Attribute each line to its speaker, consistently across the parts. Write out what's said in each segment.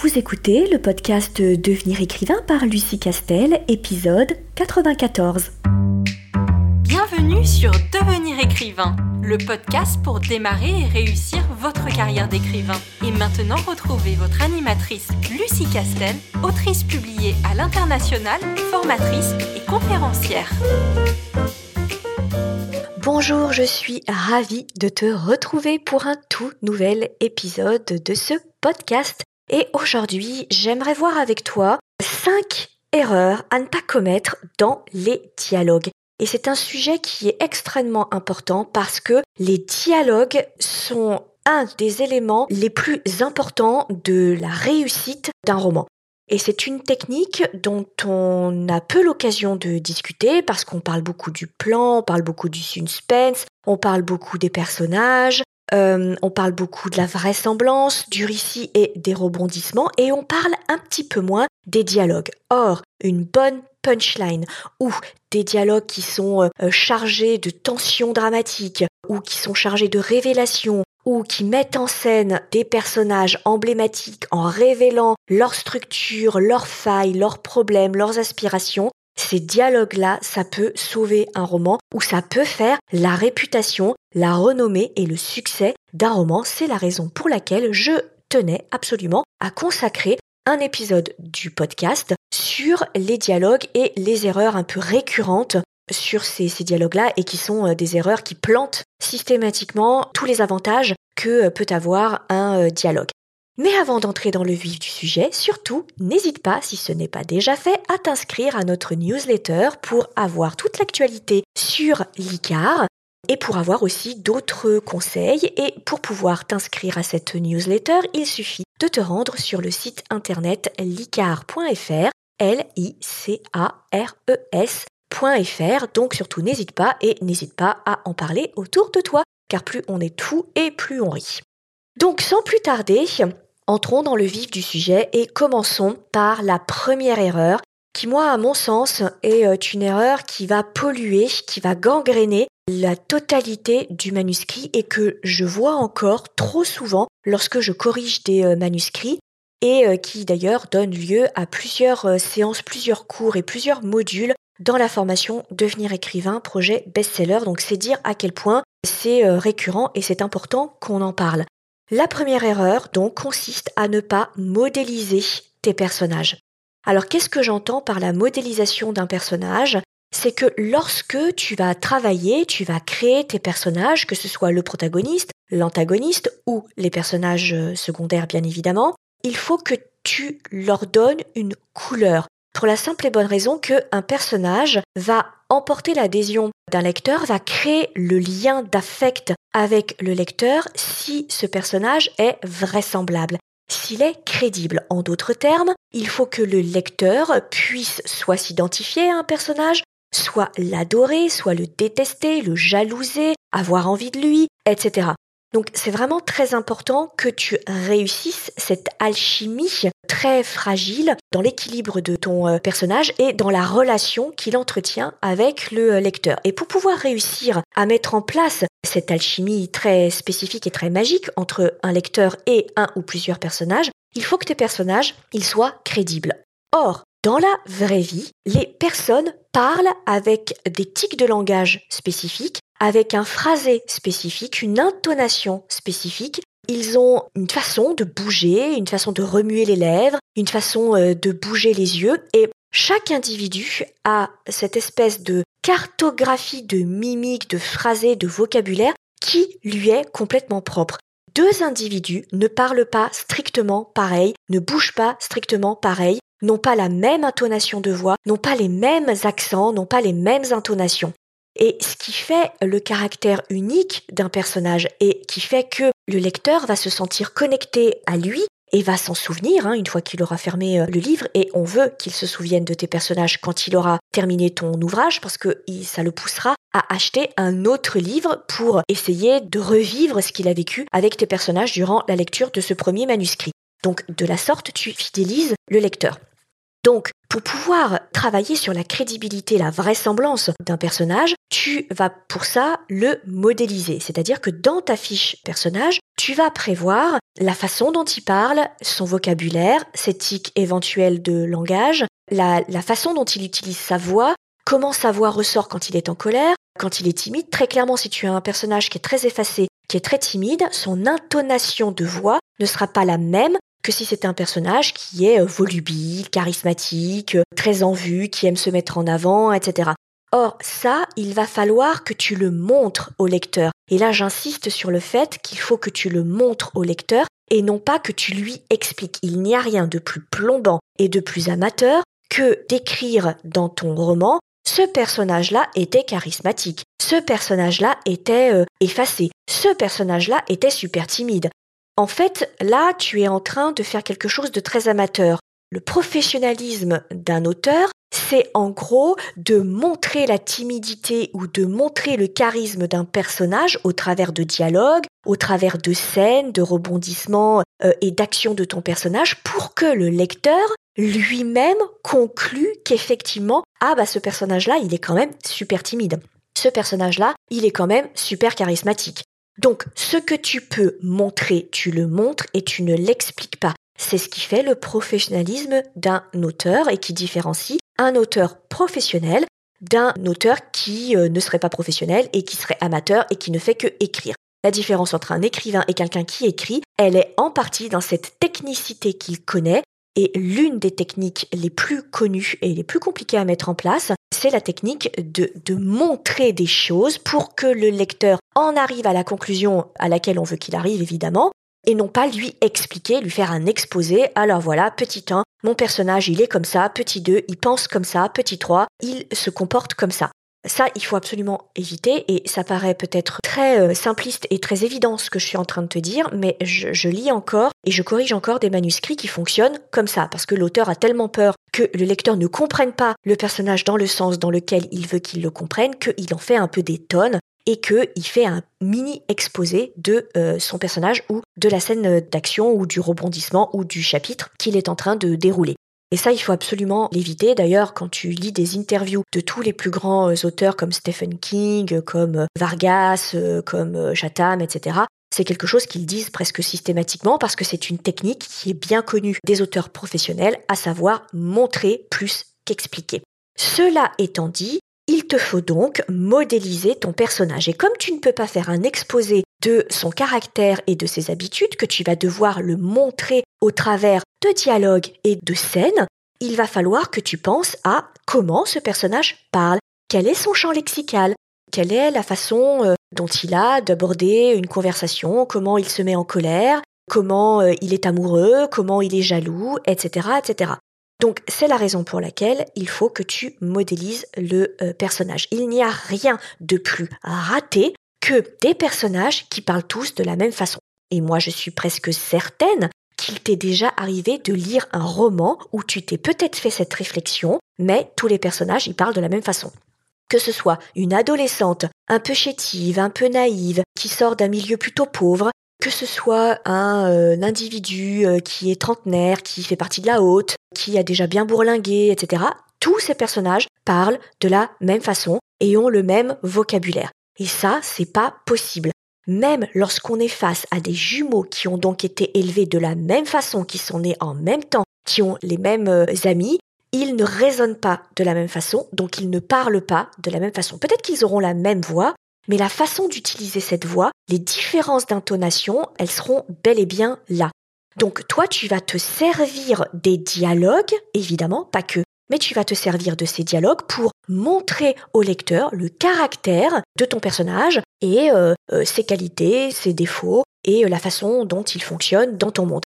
Speaker 1: Vous écoutez le podcast Devenir écrivain par Lucie Castel, épisode 94.
Speaker 2: Bienvenue sur Devenir écrivain, le podcast pour démarrer et réussir votre carrière d'écrivain. Et maintenant, retrouvez votre animatrice Lucie Castel, autrice publiée à l'international, formatrice et conférencière.
Speaker 1: Bonjour, je suis ravie de te retrouver pour un tout nouvel épisode de ce podcast et aujourd'hui, j'aimerais voir avec toi 5 erreurs à ne pas commettre dans les dialogues. Et c'est un sujet qui est extrêmement important parce que les dialogues sont un des éléments les plus importants de la réussite d'un roman. Et c'est une technique dont on a peu l'occasion de discuter parce qu'on parle beaucoup du plan, on parle beaucoup du suspense, on parle beaucoup des personnages, euh, on parle beaucoup de la vraisemblance, du récit et des rebondissements, et on parle un petit peu moins des dialogues. Or, une bonne punchline ou des dialogues qui sont euh, euh, chargés de tensions dramatiques ou qui sont chargés de révélations ou qui mettent en scène des personnages emblématiques en révélant leur structure, leurs failles, leurs problèmes, leurs aspirations, ces dialogues-là, ça peut sauver un roman ou ça peut faire la réputation, la renommée et le succès d'un roman. C'est la raison pour laquelle je tenais absolument à consacrer un épisode du podcast sur les dialogues et les erreurs un peu récurrentes sur ces, dialogues-là et qui sont euh, des erreurs qui plantent systématiquement tous les avantages que euh, peut avoir un euh, dialogue. Mais avant d'entrer dans le vif du sujet, surtout, n'hésite pas, si ce n'est pas déjà fait, à t'inscrire à notre newsletter pour avoir toute l'actualité sur l'ICAR et pour avoir aussi d'autres conseils. Et pour pouvoir t'inscrire à cette newsletter, il suffit de te rendre sur le site internet licar.fr, L-I-C-A-R-E-S.fr. Donc surtout n'hésite pas et n'hésite pas à en parler autour de toi, car plus on est tout et plus on rit. Donc sans plus tarder, Entrons dans le vif du sujet et commençons par la première erreur qui, moi, à mon sens, est euh, une erreur qui va polluer, qui va gangréner la totalité du manuscrit et que je vois encore trop souvent lorsque je corrige des euh, manuscrits et euh, qui d'ailleurs donne lieu à plusieurs séances, plusieurs cours et plusieurs modules dans la formation Devenir écrivain, projet best-seller. Donc c'est dire à quel point c'est récurrent et c'est important qu'on en parle. La première erreur, donc, consiste à ne pas modéliser tes personnages. Alors, qu'est-ce que j'entends par la modélisation d'un personnage? C'est que lorsque tu vas travailler, tu vas créer tes personnages, que ce soit le protagoniste, l'antagoniste ou les personnages secondaires, bien évidemment, il faut que tu leur donnes une couleur. Pour la simple et bonne raison qu'un personnage va emporter l'adhésion d'un lecteur, va créer le lien d'affect avec le lecteur si ce personnage est vraisemblable, s'il est crédible. En d'autres termes, il faut que le lecteur puisse soit s'identifier à un personnage, soit l'adorer, soit le détester, le jalouser, avoir envie de lui, etc. Donc c'est vraiment très important que tu réussisses cette alchimie très fragile dans l'équilibre de ton euh, personnage et dans la relation qu'il entretient avec le euh, lecteur. Et pour pouvoir réussir à mettre en place cette alchimie très spécifique et très magique entre un lecteur et un ou plusieurs personnages, il faut que tes personnages ils soient crédibles. Or, dans la vraie vie, les personnes parlent avec des tics de langage spécifiques avec un phrasé spécifique, une intonation spécifique. Ils ont une façon de bouger, une façon de remuer les lèvres, une façon euh, de bouger les yeux. Et chaque individu a cette espèce de cartographie de mimique, de phrasé, de vocabulaire qui lui est complètement propre. Deux individus ne parlent pas strictement pareil, ne bougent pas strictement pareil, n'ont pas la même intonation de voix, n'ont pas les mêmes accents, n'ont pas les mêmes intonations. Et ce qui fait le caractère unique d'un personnage et qui fait que le lecteur va se sentir connecté à lui et va s'en souvenir hein, une fois qu'il aura fermé euh, le livre et on veut qu'il se souvienne de tes personnages quand il aura terminé ton ouvrage parce que ça le poussera à acheter un autre livre pour essayer de revivre ce qu'il a vécu avec tes personnages durant la lecture de ce premier manuscrit. Donc de la sorte, tu fidélises le lecteur. Donc, pour pouvoir travailler sur la crédibilité, la vraisemblance d'un personnage, tu vas pour ça le modéliser. C'est-à-dire que dans ta fiche personnage, tu vas prévoir la façon dont il parle, son vocabulaire, ses tics éventuels de langage, la, la façon dont il utilise sa voix, comment sa voix ressort quand il est en colère, quand il est timide. Très clairement, si tu as un personnage qui est très effacé, qui est très timide, son intonation de voix ne sera pas la même que si c'est un personnage qui est euh, volubile, charismatique, euh, très en vue, qui aime se mettre en avant, etc. Or, ça, il va falloir que tu le montres au lecteur. Et là, j'insiste sur le fait qu'il faut que tu le montres au lecteur et non pas que tu lui expliques. Il n'y a rien de plus plombant et de plus amateur que d'écrire dans ton roman ce personnage-là était charismatique, ce personnage-là était euh, effacé, ce personnage-là était super timide. En fait, là, tu es en train de faire quelque chose de très amateur. Le professionnalisme d'un auteur, c'est en gros de montrer la timidité ou de montrer le charisme d'un personnage au travers de dialogues, au travers de scènes, de rebondissements euh, et d'actions de ton personnage pour que le lecteur lui-même conclut qu'effectivement, ah bah ce personnage-là, il est quand même super timide. Ce personnage-là, il est quand même super charismatique. Donc, ce que tu peux montrer, tu le montres et tu ne l'expliques pas. C'est ce qui fait le professionnalisme d'un auteur et qui différencie un auteur professionnel d'un auteur qui euh, ne serait pas professionnel et qui serait amateur et qui ne fait que écrire. La différence entre un écrivain et quelqu'un qui écrit, elle est en partie dans cette technicité qu'il connaît. Et l'une des techniques les plus connues et les plus compliquées à mettre en place, c'est la technique de, de montrer des choses pour que le lecteur en arrive à la conclusion à laquelle on veut qu'il arrive, évidemment, et non pas lui expliquer, lui faire un exposé. Alors voilà, petit 1, mon personnage, il est comme ça, petit 2, il pense comme ça, petit 3, il se comporte comme ça. Ça, il faut absolument éviter et ça paraît peut-être très euh, simpliste et très évident ce que je suis en train de te dire, mais je, lis encore et je corrige encore des manuscrits qui fonctionnent comme ça parce que l'auteur a tellement peur que le lecteur ne comprenne pas le personnage dans le sens dans lequel il veut qu'il le comprenne qu'il en fait un peu des tonnes et qu'il fait un mini exposé de euh, son personnage ou de la scène d'action ou du rebondissement ou du chapitre qu'il est en train de dérouler. Et ça, il faut absolument l'éviter. D'ailleurs, quand tu lis des interviews de tous les plus grands euh, auteurs comme Stephen King, comme euh, Vargas, comme Chatham, etc., c'est quelque chose qu'ils disent presque systématiquement parce que c'est une technique qui est bien connue des auteurs professionnels, à savoir montrer plus qu'expliquer. Cela étant dit, te faut donc modéliser ton personnage. Et comme tu ne peux pas faire un exposé de son caractère et de ses habitudes, que tu vas devoir le montrer au travers de dialogues et de scènes, il va falloir que tu penses à comment ce personnage parle, quel est son champ lexical, quelle est la façon euh, dont il a d'aborder une conversation, comment il se met en colère, comment euh, il est amoureux, comment il est jaloux, etc., etc. Donc c'est la raison pour laquelle il faut que tu modélises le euh, personnage. Il n'y a rien de plus raté que des personnages qui parlent tous de la même façon. Et moi je suis presque certaine qu'il t'est déjà arrivé de lire un roman où tu t'es peut-être fait cette réflexion, mais tous les personnages y parlent de la même façon. Que ce soit une adolescente un peu chétive, un peu naïve, qui sort d'un milieu plutôt pauvre, que ce soit un, euh, individu euh, qui est trentenaire, qui fait partie de la haute, qui a déjà bien bourlingué, etc., tous ces personnages parlent de la même façon et ont le même vocabulaire. Et ça, c'est pas possible. Même lorsqu'on est face à des jumeaux qui ont donc été élevés de la même façon, qui sont nés en même temps, qui ont les mêmes euh, amis, ils ne raisonnent pas de la même façon, donc ils ne parlent pas de la même façon. Peut-être qu'ils auront la même voix, mais la façon d'utiliser cette voix, les différences d'intonation, elles seront bel et bien là. Donc toi, tu vas te servir des dialogues, évidemment, pas que, mais tu vas te servir de ces dialogues pour montrer au lecteur le caractère de ton personnage et euh, euh, ses qualités, ses défauts et euh, la façon dont il fonctionne dans ton monde.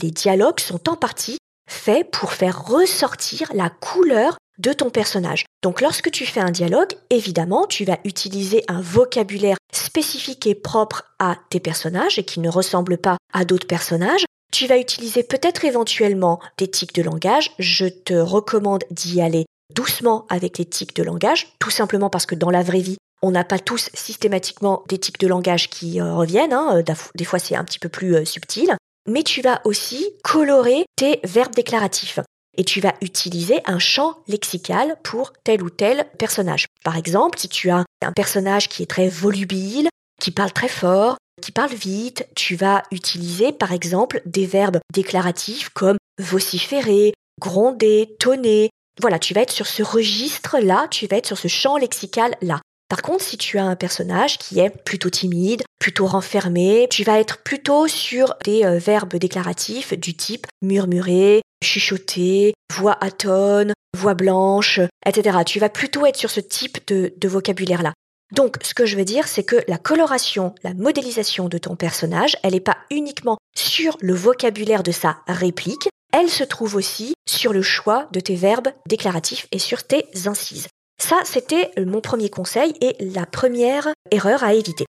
Speaker 1: Les dialogues sont en partie faits pour faire ressortir la couleur de ton personnage. Donc lorsque tu fais un dialogue, évidemment, tu vas utiliser un vocabulaire spécifique et propre à tes personnages et qui ne ressemble pas à d'autres personnages. Tu vas utiliser peut-être éventuellement des tics de langage. Je te recommande d'y aller doucement avec les tics de langage, tout simplement parce que dans la vraie vie, on n'a pas tous systématiquement des tics de langage qui euh, reviennent. Hein. Des fois, c'est un petit peu plus euh, subtil. Mais tu vas aussi colorer tes verbes déclaratifs et tu vas utiliser un champ lexical pour tel ou tel personnage. Par exemple, si tu as un personnage qui est très volubile, qui parle très fort, qui parlent vite. Tu vas utiliser par exemple des verbes déclaratifs comme vociférer, gronder, tonner. Voilà, tu vas être sur ce registre-là, tu vas être sur ce champ lexical-là. Par contre, si tu as un personnage qui est plutôt timide, plutôt renfermé, tu vas être plutôt sur des euh, verbes déclaratifs du type murmurer, chuchoter, voix atone, voix blanche, etc. Tu vas plutôt être sur ce type de, de vocabulaire-là. Donc, ce que je veux dire, c'est que la coloration, la modélisation de ton personnage, elle n'est pas uniquement sur le vocabulaire de sa réplique, elle se trouve aussi sur le choix de tes verbes déclaratifs et sur tes incises. Ça, c'était mon premier conseil et la première erreur à éviter.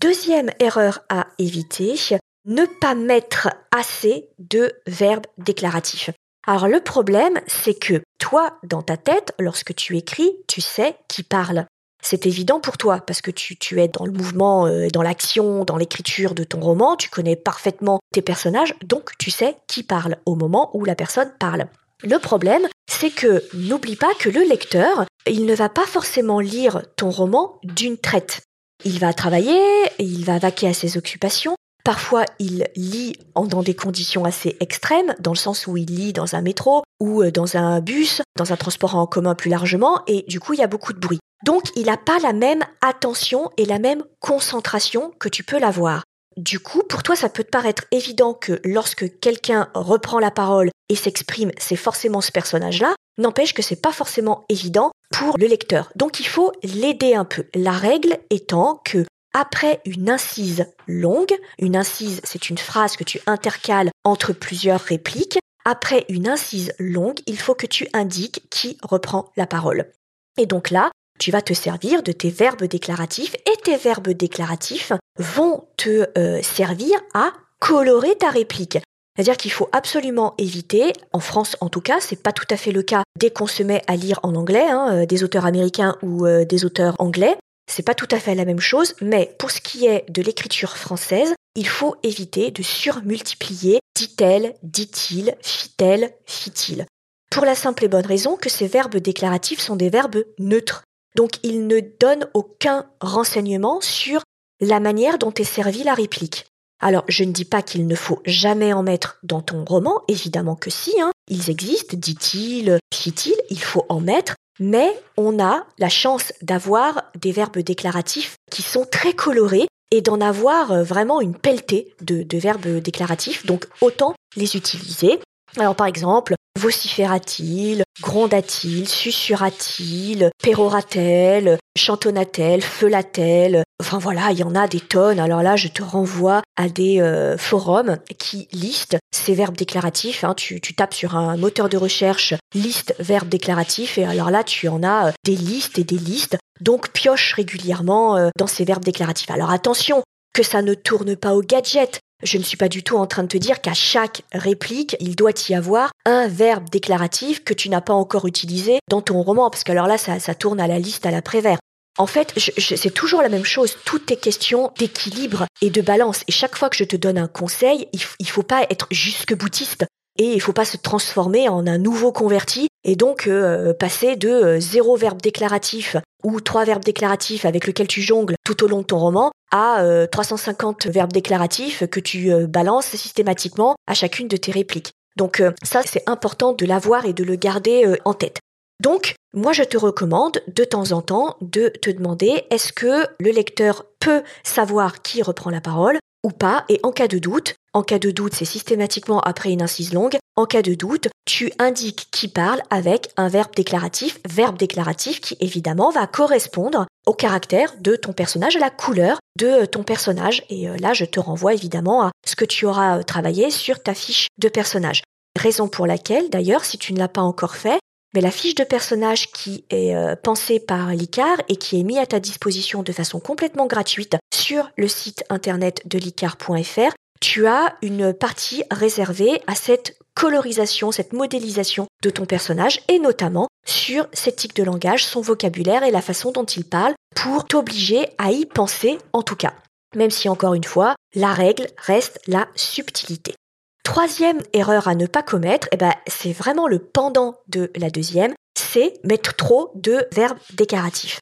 Speaker 1: Deuxième erreur à éviter, ne pas mettre assez de verbes déclaratifs. Alors le problème, c'est que toi, dans ta tête, lorsque tu écris, tu sais qui parle. C'est évident pour toi parce que tu, es dans le mouvement, euh, dans l'action, dans l'écriture de ton roman, tu connais parfaitement tes personnages, donc tu sais qui parle au moment où la personne parle. Le problème, c'est que n'oublie pas que le lecteur, il ne va pas forcément lire ton roman d'une traite. Il va travailler, il va vaquer à ses occupations. Parfois, il lit dans des conditions assez extrêmes, dans le sens où il lit dans un métro ou euh, dans un bus, dans un transport en commun plus largement, et du coup, il y a beaucoup de bruit. Donc, il n'a pas la même attention et la même concentration que tu peux l'avoir. Du coup, pour toi, ça peut te paraître évident que lorsque quelqu'un reprend la parole et s'exprime, c'est forcément ce personnage-là. N'empêche que c'est pas forcément évident pour le lecteur. Donc il faut l'aider un peu. La règle étant que après une incise longue, une incise, c'est une phrase que tu intercales entre plusieurs répliques. Après une incise longue, il faut que tu indiques qui reprend la parole. Et donc là, tu vas te servir de tes verbes déclaratifs et tes verbes déclaratifs vont te euh, servir à colorer ta réplique. C'est-à-dire qu'il faut absolument éviter, en France en tout cas, c'est pas tout à fait le cas dès qu'on se met à lire en anglais, hein, euh, des auteurs américains ou euh, des auteurs anglais, c'est pas tout à fait la même chose, mais pour ce qui est de l'écriture française, il faut éviter de surmultiplier dit-elle, dit-il, fit-elle, fit-il. Pour la simple et bonne raison que ces verbes déclaratifs sont des verbes neutres. Donc ils ne donnent aucun renseignement sur la manière dont est servie la réplique. Alors, je ne dis pas qu'il ne faut jamais en mettre dans ton roman, évidemment que si, hein. ils existent, dit-il, fit-il, il faut en mettre, mais on a la chance d'avoir des verbes déclaratifs qui sont très colorés et d'en avoir euh, vraiment une pelletée de, de verbes déclaratifs, donc autant les utiliser. Alors par exemple, vociféra-t-il, gronda-t-il, susurra-t-il, pérora-t-elle, chantonna-t-elle, feula-t-elle. Enfin voilà, il y en a des tonnes. Alors là, je te renvoie à des euh, forums qui listent ces verbes déclaratifs. Hein. Tu, tapes sur un moteur de recherche liste verbes déclaratifs et alors là, tu en as euh, des listes et des listes. Donc pioche régulièrement euh, dans ces verbes déclaratifs. Alors attention, que ça ne tourne pas au gadget. Je ne suis pas du tout en train de te dire qu'à chaque réplique, il doit y avoir un verbe déclaratif que tu n'as pas encore utilisé dans ton roman, parce que alors là, ça, tourne à la liste à l'après-vert. En fait, c'est toujours la même chose. Tout est question d'équilibre et de balance. Et chaque fois que je te donne un conseil, il, il faut pas être jusque boutiste et il faut pas se transformer en un nouveau converti et donc euh, passer de euh, zéro verbe déclaratif ou trois verbes déclaratifs avec lesquels tu jongles tout au long de ton roman à 350 euh, verbes déclaratifs que tu balances systématiquement à chacune de tes répliques. Donc ça, c'est important de l'avoir et de le garder en tête. Donc, moi, je te recommande de temps en temps de te demander est-ce que le lecteur peut savoir qui reprend la parole ou pas, et en cas de doute, en cas de doute, c'est systématiquement après une incise longue. En cas de doute, tu indiques qui parle avec un verbe déclaratif, verbe déclaratif qui évidemment va correspondre au caractère de ton personnage, à la couleur de ton personnage. Et euh, là, je te renvoie évidemment à ce que tu auras euh, travaillé sur ta fiche de personnage. Raison pour laquelle, d'ailleurs, si tu ne l'as pas encore fait, mais la fiche de personnage qui est euh, pensée par l'ICAR et qui est mise à ta disposition de façon complètement gratuite sur le site internet de l'icar.fr tu as une partie réservée à cette colorisation, cette modélisation de ton personnage et notamment sur ses tics de langage, son vocabulaire et la façon dont il parle pour t'obliger à y penser en tout cas. Même si encore une fois, la règle reste la subtilité. Troisième erreur à ne pas commettre, eh ben, c'est vraiment le pendant de la deuxième, c'est mettre trop de verbes déclaratifs.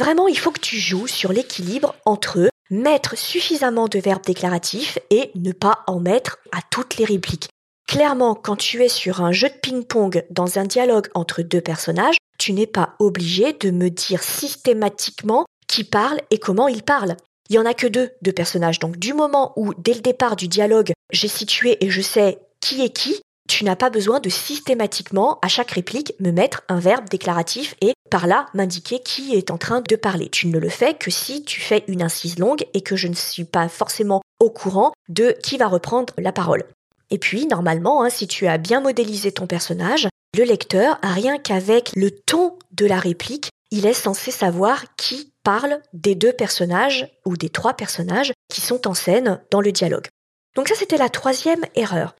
Speaker 1: Vraiment, il faut que tu joues sur l'équilibre entre mettre suffisamment de verbes déclaratifs et ne pas en mettre à toutes les répliques. Clairement, quand tu es sur un jeu de ping-pong dans un dialogue entre deux personnages, tu n'es pas obligé de me dire systématiquement qui parle et comment il parle. Il y en a que deux, deux personnages. Donc du moment où, dès le départ du dialogue, j'ai situé et je sais qui est qui, tu n'as pas besoin de systématiquement, à chaque réplique, me mettre un verbe déclaratif et par là m'indiquer qui est en train de parler. Tu ne le fais que si tu fais une incise longue et que je ne suis pas forcément au courant de qui va reprendre la parole. Et puis, normalement, hein, si tu as bien modélisé ton personnage, le lecteur, rien qu'avec le ton de la réplique, il est censé savoir qui parle des deux personnages ou des trois personnages qui sont en scène dans le dialogue. Donc ça, c'était la troisième erreur.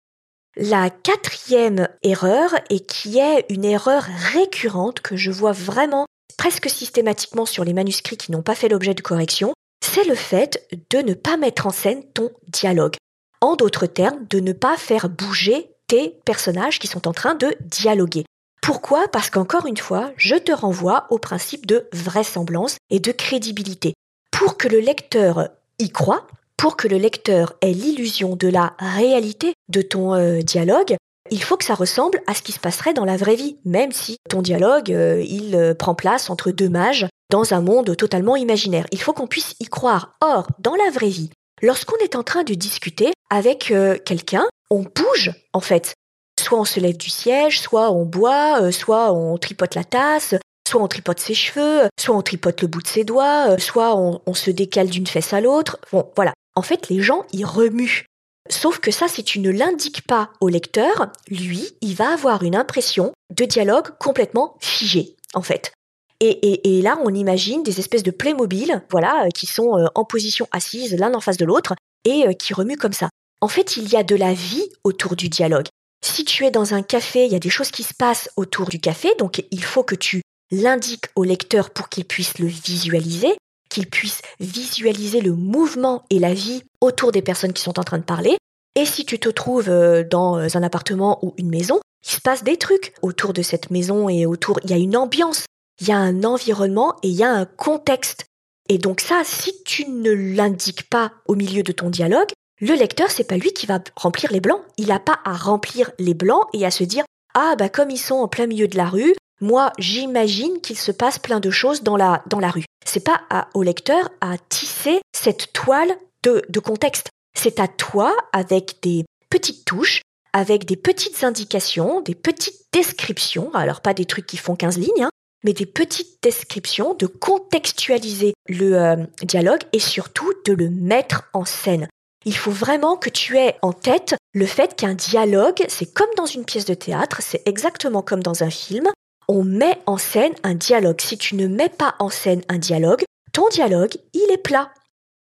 Speaker 1: La quatrième erreur, et qui est une erreur récurrente que je vois vraiment presque systématiquement sur les manuscrits qui n'ont pas fait l'objet de correction, c'est le fait de ne pas mettre en scène ton dialogue. En d'autres termes, de ne pas faire bouger tes personnages qui sont en train de dialoguer. Pourquoi? Parce qu'encore une fois, je te renvoie au principe de vraisemblance et de crédibilité. Pour que le lecteur y croit, pour que le lecteur ait l'illusion de la réalité de ton euh, dialogue, il faut que ça ressemble à ce qui se passerait dans la vraie vie, même si ton dialogue, euh, il euh, prend place entre deux mages dans un monde totalement imaginaire. Il faut qu'on puisse y croire. Or, dans la vraie vie, lorsqu'on est en train de discuter avec quelqu'un, on bouge en fait. Soit on se lève du siège, soit on boit, soit on tripote la tasse, soit on tripote ses cheveux, soit on tripote le bout de ses doigts, soit on, on se décale d'une fesse à l'autre. Bon, voilà en fait, les gens y remuent. Sauf que ça, si tu ne l'indiques pas au lecteur, lui, il va avoir une impression de dialogue complètement figé, en fait. Et, là, on imagine des espèces de Playmobil, voilà, euh, qui sont euh, en position assise l'un en face de l'autre et euh, qui remuent comme ça. En fait, il y a de la vie autour du dialogue. Si tu es dans un café, il y a des choses qui se passent autour du café, donc il faut que tu l'indiques au lecteur pour qu'il puisse le visualiser qu'il puisse visualiser le mouvement et la vie autour des personnes qui sont en train de parler. Et si tu te trouves euh, dans euh, un appartement ou une maison, il se passe des trucs autour de cette maison et autour, il y a une ambiance, il y a un environnement et il y a un contexte. Et donc ça, si tu ne l'indiques pas au milieu de ton dialogue, le lecteur, c'est pas lui qui va remplir les blancs. Il n'a pas à remplir les blancs et à se dire ah bah comme ils sont en plein milieu de la rue, moi j'imagine qu'il se passe plein de choses dans la dans la rue c'est pas au lecteur à tisser cette toile de, contexte. C'est à toi, avec des petites touches, avec des petites indications, des petites descriptions, alors pas des trucs qui font 15 lignes, hein, mais des petites descriptions, de contextualiser le euh, dialogue et surtout de le mettre en scène. Il faut vraiment que tu aies en tête le fait qu'un dialogue, c'est comme dans une pièce de théâtre, c'est exactement comme dans un film, on met en scène un dialogue. Si tu ne mets pas en scène un dialogue, ton dialogue, il est plat.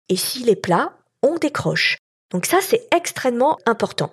Speaker 1: Et s'il est plat, on décroche. Donc ça, c'est extrêmement important.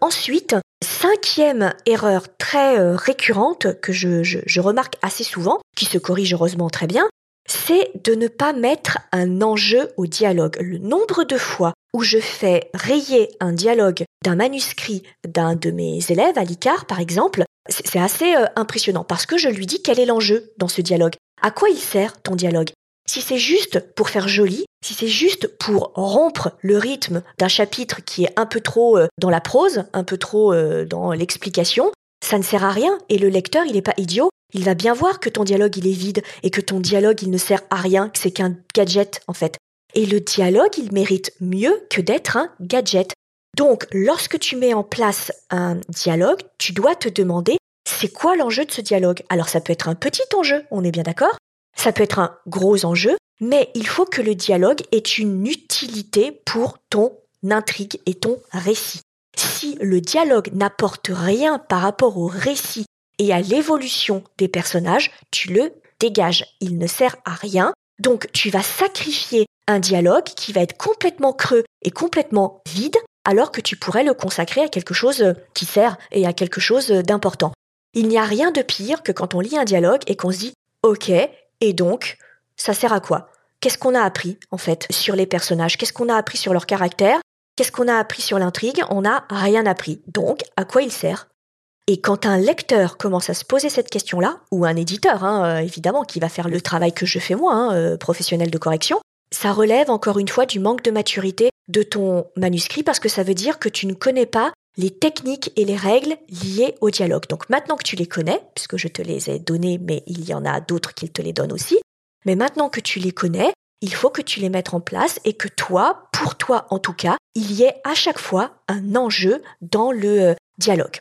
Speaker 1: Ensuite, cinquième erreur très euh, récurrente que je, remarque assez souvent, qui se corrige heureusement très bien, c'est de ne pas mettre un enjeu au dialogue. Le nombre de fois où je fais rayer un dialogue d'un manuscrit d'un de mes élèves à l'ICAR, par exemple, c'est assez euh, impressionnant parce que je lui dis quel est l'enjeu dans ce dialogue. À quoi il sert ton dialogue? Si c'est juste pour faire joli, si c'est juste pour rompre le rythme d'un chapitre qui est un peu trop euh, dans la prose, un peu trop euh, dans l'explication, ça ne sert à rien et le lecteur, il n'est pas idiot, il va bien voir que ton dialogue, il est vide et que ton dialogue, il ne sert à rien, que c'est qu'un gadget en fait. Et le dialogue, il mérite mieux que d'être un gadget. Donc, lorsque tu mets en place un dialogue, tu dois te demander c'est quoi l'enjeu de ce dialogue? Alors ça peut être un petit enjeu, on est bien d'accord? Ça peut être un gros enjeu, mais il faut que le dialogue ait une utilité pour ton intrigue et ton récit. Si le dialogue n'apporte rien par rapport au récit et à l'évolution des personnages, tu le dégages. Il ne sert à rien. Donc tu vas sacrifier un dialogue qui va être complètement creux et complètement vide alors que tu pourrais le consacrer à quelque chose qui sert et à quelque chose d'important. Il n'y a rien de pire que quand on lit un dialogue et qu'on se dit OK, et donc, ça sert à quoi? Qu'est-ce qu'on a appris en fait sur les personnages? Qu'est-ce qu'on a appris sur leur caractère? Qu'est-ce qu'on a appris sur l'intrigue? On n'a rien appris. Donc, à quoi il sert? Et quand un lecteur commence à se poser cette question-là, ou un éditeur, hein, euh, évidemment, qui va faire le travail que je fais moi, hein, euh, professionnel de correction, ça relève encore une fois du manque de maturité de ton manuscrit parce que ça veut dire que tu ne connais pas les techniques et les règles liées au dialogue. Donc maintenant que tu les connais, puisque je te les ai données, mais il y en a d'autres qui te les donnent aussi, mais maintenant que tu les connais, il faut que tu les mettes en place et que toi, pour toi en tout cas, il y ait à chaque fois un enjeu dans le euh, dialogue.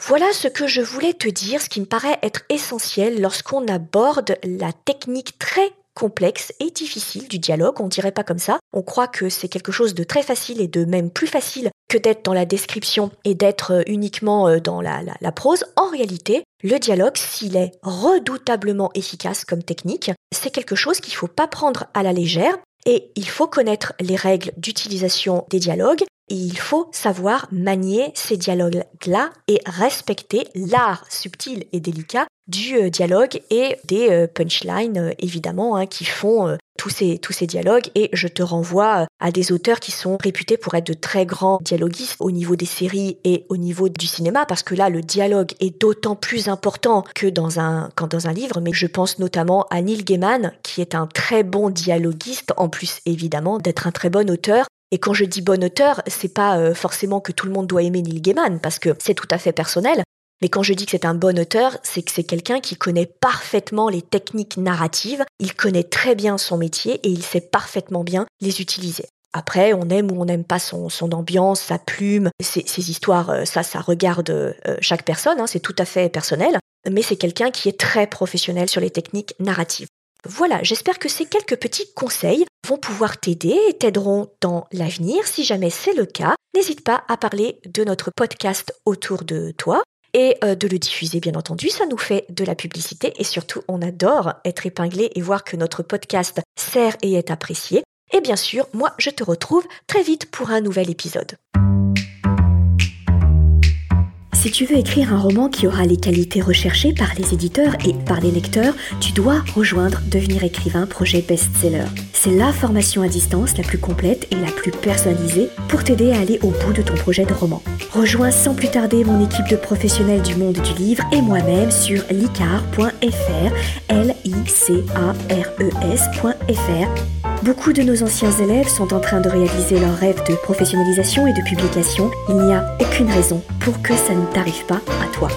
Speaker 1: Voilà ce que je voulais te dire, ce qui me paraît être essentiel lorsqu'on aborde la technique très complexe et difficile du dialogue, on dirait pas comme ça. On croit que c'est quelque chose de très facile et de même plus facile que d'être dans la description et d'être euh, uniquement euh, dans la, la, prose. En réalité, le dialogue, s'il est redoutablement efficace comme technique, c'est quelque chose qu'il faut pas prendre à la légère et il faut connaître les règles d'utilisation des dialogues et il faut savoir manier ces dialogues-là et respecter l'art subtil et délicat du euh, dialogue et des euh, punchlines, euh, évidemment, hein, qui font tous ces, tous ces dialogues. Et je te renvoie à des auteurs qui sont réputés pour être de très grands dialoguistes au niveau des séries et au niveau du cinéma, parce que là, le dialogue est d'autant plus important que dans un, quand dans un livre. Mais je pense notamment à Neil Gaiman, qui est un très bon dialoguiste, en plus évidemment d'être un très bon auteur. Et quand je dis bon auteur, c'est pas forcément que tout le monde doit aimer Neil Gaiman, parce que c'est tout à fait personnel. Mais quand je dis que c'est un bon auteur, c'est que c'est quelqu'un qui connaît parfaitement les techniques narratives, il connaît très bien son métier et il sait parfaitement bien les utiliser. Après, on aime ou on n'aime pas son, son ambiance, sa plume, ses, histoires, euh, ça, ça regarde euh, chaque personne, hein, c'est tout à fait personnel, mais c'est quelqu'un qui est très professionnel sur les techniques narratives. Voilà, j'espère que ces quelques petits conseils vont pouvoir t'aider et t'aideront dans l'avenir. Si jamais c'est le cas, n'hésite pas à parler de notre podcast autour de toi et euh, de le diffuser bien entendu. Ça nous fait de la publicité et surtout on adore être épinglé et voir que notre podcast sert et est apprécié. Et bien sûr, moi je te retrouve très vite pour un nouvel épisode. Si tu veux écrire un roman qui aura les qualités recherchées par les éditeurs et par les lecteurs, tu dois rejoindre Devenir écrivain projet best-seller. C'est la formation à distance la plus complète et la plus personnalisée pour t'aider à aller au bout de ton projet de roman. Rejoins sans plus tarder mon équipe de professionnels du monde du livre et moi-même sur licar.fr, l i c a r e s.fr Beaucoup de nos anciens élèves sont en train de réaliser leur rêve de professionnalisation et de publication. Il n'y a aucune raison pour que ça ne t'arrive pas à toi.